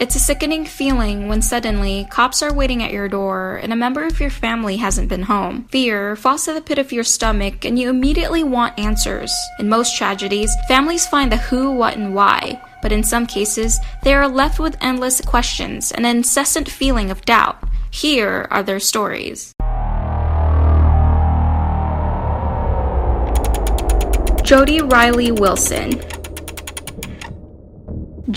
It's a sickening feeling when suddenly cops are waiting at your door and a member of your family hasn't been home. Fear falls to the pit of your stomach and you immediately want answers. In most tragedies, families find the who, what, and why, but in some cases, they are left with endless questions and an incessant feeling of doubt. Here are their stories. Jody Riley Wilson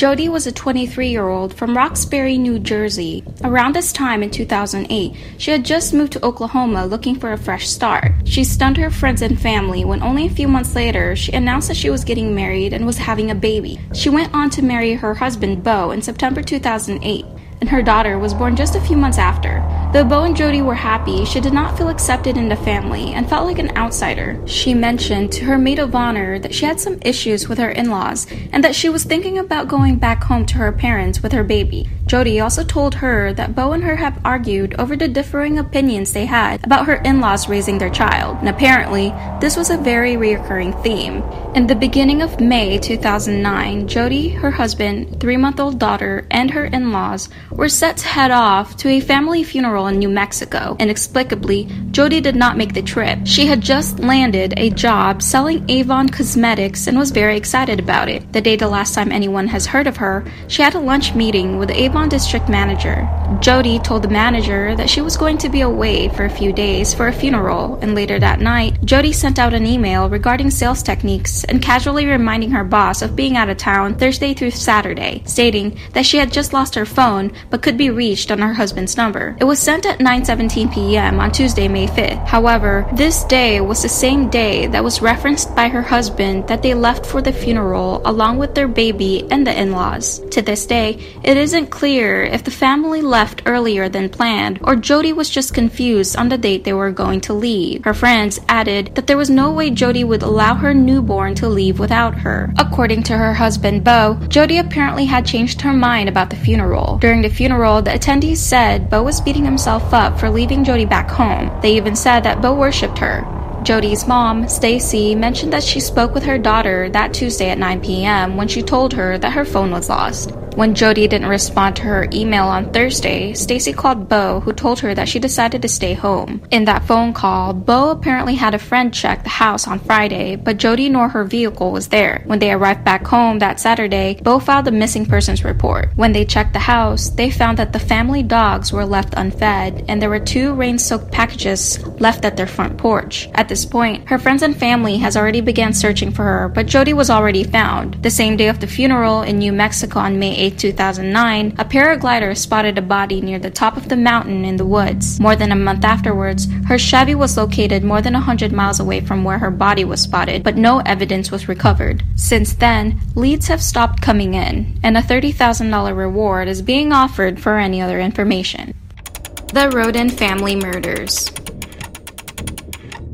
Jody was a 23 year old from Roxbury, New Jersey. Around this time in 2008, she had just moved to Oklahoma looking for a fresh start. She stunned her friends and family when only a few months later she announced that she was getting married and was having a baby. She went on to marry her husband, Bo, in September 2008 and her daughter was born just a few months after. Though Bo and Jody were happy, she did not feel accepted in the family and felt like an outsider. She mentioned to her maid of honor that she had some issues with her in laws and that she was thinking about going back home to her parents with her baby. Jody also told her that Bo and her have argued over the differing opinions they had about her in laws raising their child, and apparently, this was a very reoccurring theme. In the beginning of May 2009, Jody, her husband, three month old daughter, and her in laws were set to head off to a family funeral in New Mexico. Inexplicably, Jody did not make the trip. She had just landed a job selling Avon cosmetics and was very excited about it. The day the last time anyone has heard of her, she had a lunch meeting with the Avon district manager. Jody told the manager that she was going to be away for a few days for a funeral, and later that night, Jody sent out an email regarding sales techniques and casually reminding her boss of being out of town Thursday through Saturday, stating that she had just lost her phone but could be reached on her husband's number. It was sent at 9:17 p.m. on Tuesday, May 5th. However, this day was the same day that was referenced by her husband that they left for the funeral along with their baby and the in-laws. To this day, it isn't clear if the family left earlier than planned or Jody was just confused on the date they were going to leave. Her friends added that there was no way Jody would allow her newborn to leave without her. According to her husband Bo, Jody apparently had changed her mind about the funeral. During the funeral, the attendees said Bo was beating himself up for leaving Jody back home. They even said that Bo worshipped her. Jody's mom, Stacy, mentioned that she spoke with her daughter that Tuesday at 9 p.m. when she told her that her phone was lost. When Jody didn't respond to her email on Thursday, Stacy called Bo, who told her that she decided to stay home. In that phone call, Bo apparently had a friend check the house on Friday, but Jody nor her vehicle was there. When they arrived back home that Saturday, Bo filed a missing persons report. When they checked the house, they found that the family dogs were left unfed and there were two rain-soaked packages left at their front porch. At this point, her friends and family has already began searching for her, but Jody was already found. The same day of the funeral in New Mexico on May 8, 2009, a paraglider spotted a body near the top of the mountain in the woods. More than a month afterwards, her Chevy was located more than 100 miles away from where her body was spotted, but no evidence was recovered. Since then, leads have stopped coming in, and a $30,000 reward is being offered for any other information. The Rhoden Family Murders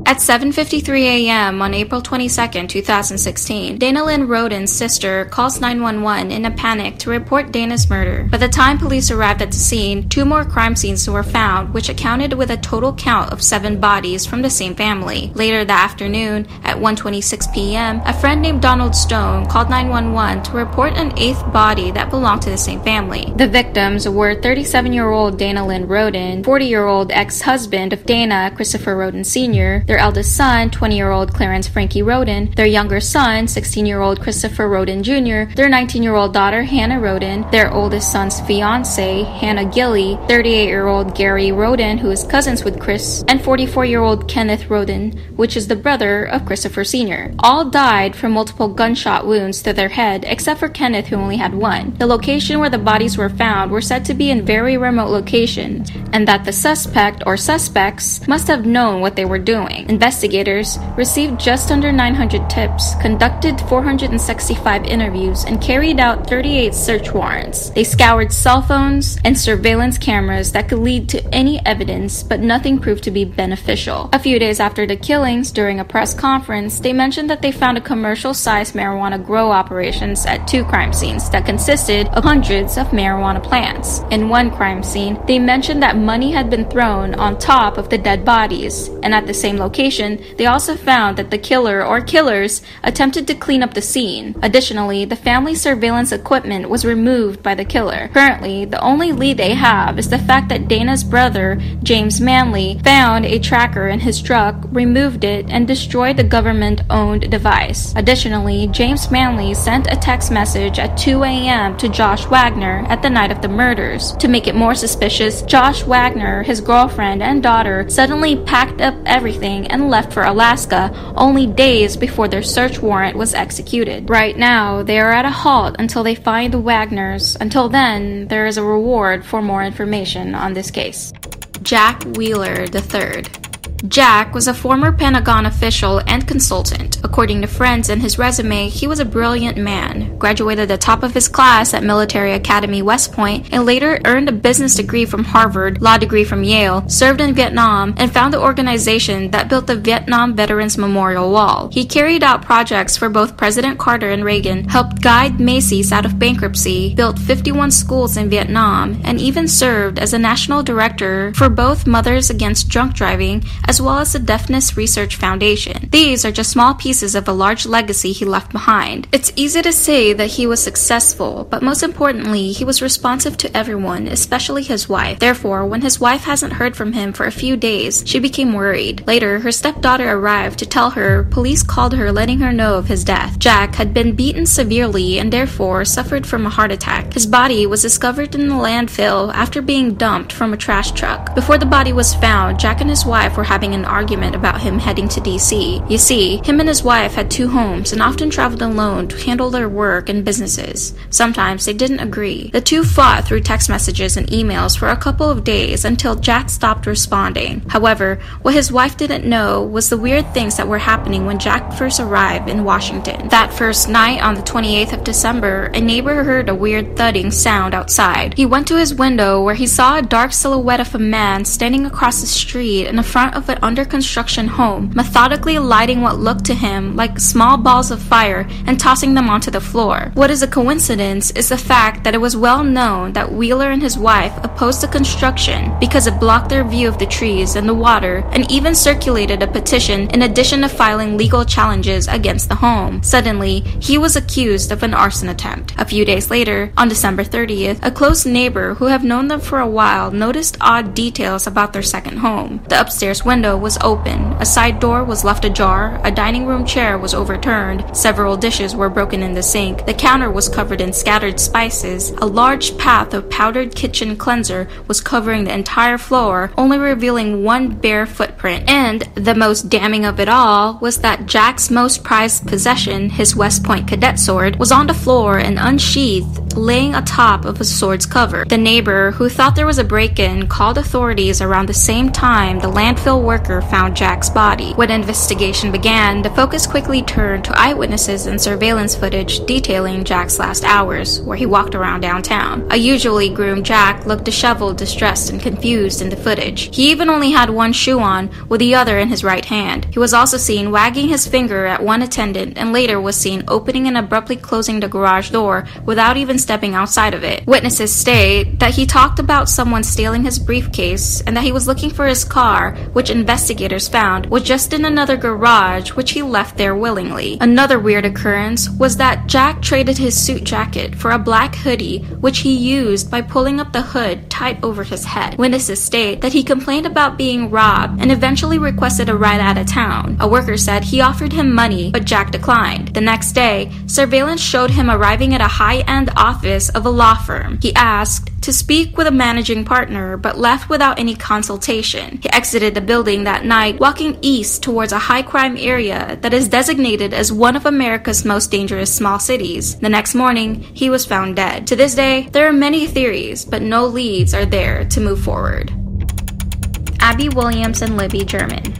at 7:53 a.m. on April 22, 2016, Dana Lynn Rhoden's sister calls 911 in a panic to report Dana's murder. By the time police arrived at the scene, two more crime scenes were found, which accounted with a total count of 7 bodies from the same family. Later that afternoon, at 1:26 p.m., a friend named Donald Stone called 911 to report an eighth body that belonged to the same family. The victims were 37-year-old Dana Lynn Rhoden, 40-year-old ex-husband of Dana, Christopher Rhoden Sr., their their eldest son, 20 year old Clarence Frankie Rhoden, their younger son, 16 year old Christopher Rhoden Jr., their 19 year old daughter, Hannah Rhoden, their oldest son's fiance, Hannah Gilley, 38 year old Gary Rhoden, who is cousins with Chris, and 44 year old Kenneth Rhoden, which is the brother of Christopher Sr. All died from multiple gunshot wounds to their head, except for Kenneth, who only had one. The location where the bodies were found were said to be in very remote locations, and that the suspect or suspects must have known what they were doing. Investigators received just under 900 tips, conducted 465 interviews, and carried out 38 search warrants. They scoured cell phones and surveillance cameras that could lead to any evidence, but nothing proved to be beneficial. A few days after the killings, during a press conference, they mentioned that they found a commercial sized marijuana grow operations at two crime scenes that consisted of hundreds of marijuana plants. In one crime scene, they mentioned that money had been thrown on top of the dead bodies, and at the same location, location, they also found that the killer or killers attempted to clean up the scene. Additionally, the family's surveillance equipment was removed by the killer. Currently, the only lead they have is the fact that Dana's brother, James Manley, found a tracker in his truck, removed it, and destroyed the government owned device. Additionally, James Manley sent a text message at 2 a.m. to Josh Wagner at the night of the murders. To make it more suspicious, Josh Wagner, his girlfriend, and daughter suddenly packed up everything and left for Alaska only days before their search warrant was executed. Right now, they are at a halt until they find the Wagners. Until then, there is a reward for more information on this case. Jack Wheeler III Jack was a former Pentagon official and consultant. According to friends and his resume, he was a brilliant man, graduated the top of his class at Military Academy West Point, and later earned a business degree from Harvard, law degree from Yale, served in Vietnam, and found the organization that built the Vietnam Veterans Memorial Wall. He carried out projects for both President Carter and Reagan, helped guide Macy's out of bankruptcy, built 51 schools in Vietnam, and even served as a national director for both Mothers Against Drunk Driving as well as the Deafness Research Foundation. These are just small pieces of a large legacy he left behind. It's easy to say that he was successful, but most importantly, he was responsive to everyone, especially his wife. Therefore, when his wife hasn't heard from him for a few days, she became worried. Later, her stepdaughter arrived to tell her police called her letting her know of his death. Jack had been beaten severely and therefore suffered from a heart attack. His body was discovered in the landfill after being dumped from a trash truck. Before the body was found, Jack and his wife were having having an argument about him heading to DC. You see, him and his wife had two homes and often traveled alone to handle their work and businesses. Sometimes they didn't agree. The two fought through text messages and emails for a couple of days until Jack stopped responding. However, what his wife didn't know was the weird things that were happening when Jack first arrived in Washington. That first night on the 28th of December, a neighbor heard a weird thudding sound outside. He went to his window where he saw a dark silhouette of a man standing across the street in the front of an under construction home, methodically lighting what looked to him like small balls of fire and tossing them onto the floor. What is a coincidence is the fact that it was well known that Wheeler and his wife opposed the construction because it blocked their view of the trees and the water and even circulated a petition in addition to filing legal challenges against the home. Suddenly, he was accused of an arson attempt. A few days later, on December 30th, a close neighbor who have known them for a while noticed odd details about their second home. The upstairs window was open, a side door was left ajar, a dining room chair was overturned, several dishes were broken in the sink, the counter was covered in scattered spices, a large path of powdered kitchen cleanser was covering the entire floor, only revealing one bare footprint. And the most damning of it all was that Jack's most prized possession, his West Point cadet sword, was on the floor and unsheathed, laying atop of his sword's cover. The neighbor, who thought there was a break in, called authorities around the same time the landfill worker found Jack's body. When investigation began, the focus quickly turned to eyewitnesses and surveillance footage detailing Jack's last hours, where he walked around downtown. A usually groomed Jack looked disheveled, distressed, and confused in the footage. He even only had one shoe on, with the other in his right hand. He was also seen wagging his finger at one attendant and later was seen opening and abruptly closing the garage door without even stepping outside of it. Witnesses state that he talked about someone stealing his briefcase and that he was looking for his car, which investigators found was just in another garage, which he left there willingly. Another weird occurrence was that Jack traded his suit jacket for a black hoodie, which he used by pulling up the hood tight over his head. Witnesses state that he complained about being robbed and eventually requested a ride out of town. A worker said he offered him money, but Jack declined. The next day, surveillance showed him arriving at a high end office of a law firm. He asked to speak with a managing partner, but left without any consultation. He exited the building that night, walking east towards a high crime area that is designated as one of America's most dangerous small cities. The next morning, he was found dead. To this day, there are many theories, but no leads are there to move forward. Abby Williams and Libby German.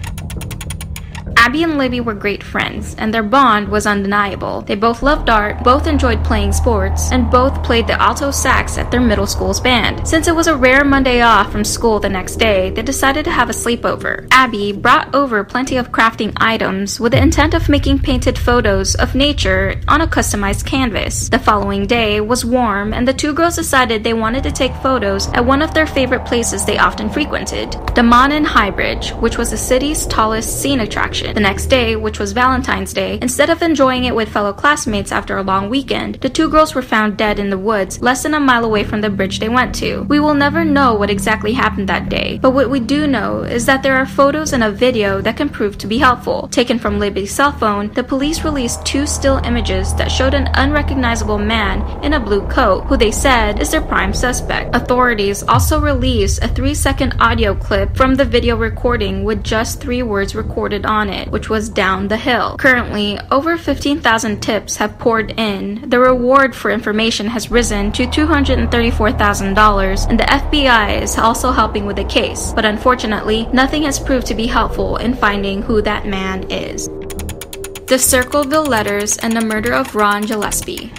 Abby and Libby were great friends, and their bond was undeniable. They both loved art, both enjoyed playing sports, and both played the alto sax at their middle school's band. Since it was a rare Monday off from school the next day, they decided to have a sleepover. Abby brought over plenty of crafting items with the intent of making painted photos of nature on a customized canvas. The following day was warm, and the two girls decided they wanted to take photos at one of their favorite places they often frequented, the Monon High Bridge, which was the city's tallest scene attraction. The next day, which was Valentine's Day, instead of enjoying it with fellow classmates after a long weekend, the two girls were found dead in the woods less than a mile away from the bridge they went to. We will never know what exactly happened that day, but what we do know is that there are photos and a video that can prove to be helpful. Taken from Libby's cell phone, the police released two still images that showed an unrecognizable man in a blue coat, who they said is their prime suspect. Authorities also released a three second audio clip from the video recording with just three words recorded on it, which was down the hill. Currently, over 15,000 tips have poured in. The reward for information has risen to $234,000, and the FBI is also helping with the case. But unfortunately, nothing has proved to be helpful in finding who that man is. The Circleville Letters and the Murder of Ron Gillespie.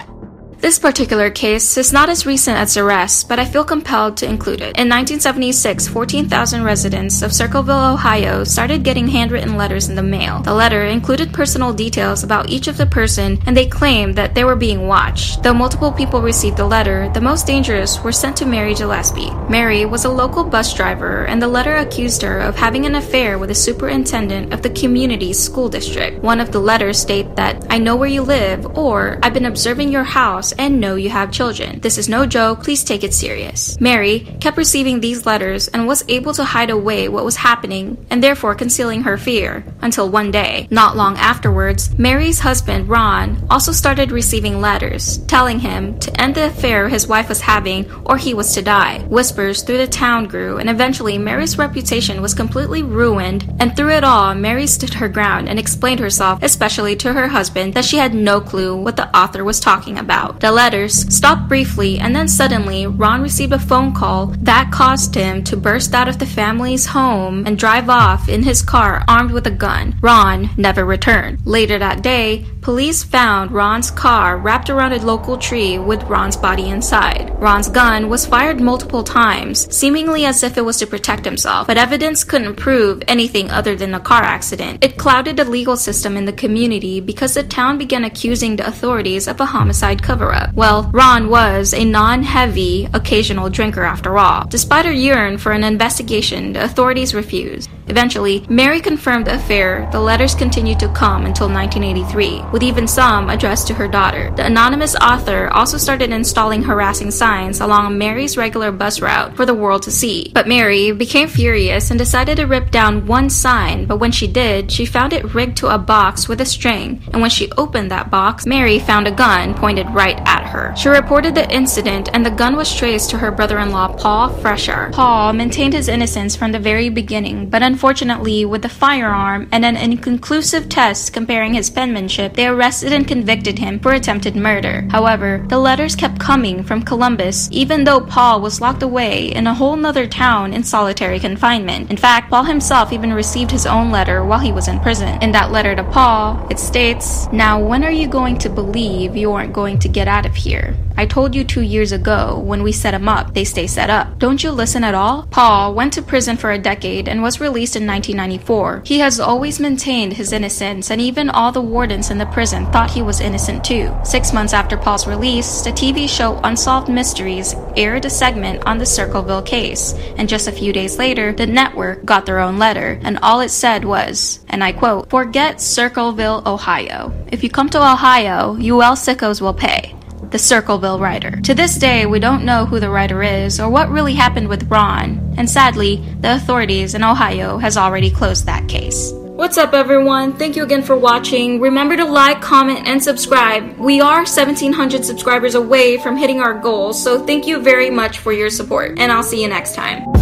This particular case is not as recent as the rest, but I feel compelled to include it. In 1976, 14,000 residents of Circleville, Ohio started getting handwritten letters in the mail. The letter included personal details about each of the person, and they claimed that they were being watched. Though multiple people received the letter, the most dangerous were sent to Mary Gillespie. Mary was a local bus driver, and the letter accused her of having an affair with the superintendent of the community's school district. One of the letters state that, I know where you live, or I've been observing your house and know you have children. This is no joke, please take it serious. Mary kept receiving these letters and was able to hide away what was happening and therefore concealing her fear until one day. Not long afterwards, Mary's husband, Ron, also started receiving letters telling him to end the affair his wife was having or he was to die. Whispers through the town grew and eventually Mary's reputation was completely ruined and through it all, Mary stood her ground and explained herself, especially to her husband, that she had no clue what the author was talking about. The letters stopped briefly, and then suddenly, Ron received a phone call that caused him to burst out of the family's home and drive off in his car armed with a gun. Ron never returned. Later that day, police found Ron's car wrapped around a local tree with Ron's body inside. Ron's gun was fired multiple times, seemingly as if it was to protect himself, but evidence couldn't prove anything other than a car accident. It clouded the legal system in the community because the town began accusing the authorities of a homicide cover well, Ron was a non heavy, occasional drinker after all. Despite her yearn for an investigation, the authorities refused. Eventually, Mary confirmed the affair. The letters continued to come until 1983, with even some addressed to her daughter. The anonymous author also started installing harassing signs along Mary's regular bus route for the world to see. But Mary became furious and decided to rip down one sign, but when she did, she found it rigged to a box with a string, and when she opened that box, Mary found a gun pointed right at her. She reported the incident, and the gun was traced to her brother in law, Paul Freshour. Paul maintained his innocence from the very beginning, but Unfortunately, with a firearm and an inconclusive test comparing his penmanship, they arrested and convicted him for attempted murder. However, the letters kept coming from Columbus, even though Paul was locked away in a whole nother town in solitary confinement. In fact, Paul himself even received his own letter while he was in prison. In that letter to Paul, it states, Now when are you going to believe you aren't going to get out of here? I told you two years ago when we set them up, they stay set up. Don't you listen at all? Paul went to prison for a decade and was released in 1994. He has always maintained his innocence, and even all the wardens in the prison thought he was innocent too. Six months after Paul's release, the TV show Unsolved Mysteries aired a segment on the Circleville case, and just a few days later, the network got their own letter, and all it said was, and I quote, Forget Circleville, Ohio. If you come to Ohio, you all sickos will pay the Circleville writer. To this day, we don't know who the writer is or what really happened with Ron, and sadly, the authorities in Ohio has already closed that case. What's up, everyone? Thank you again for watching. Remember to like, comment, and subscribe. We are 1700 subscribers away from hitting our goal, so thank you very much for your support, and I'll see you next time.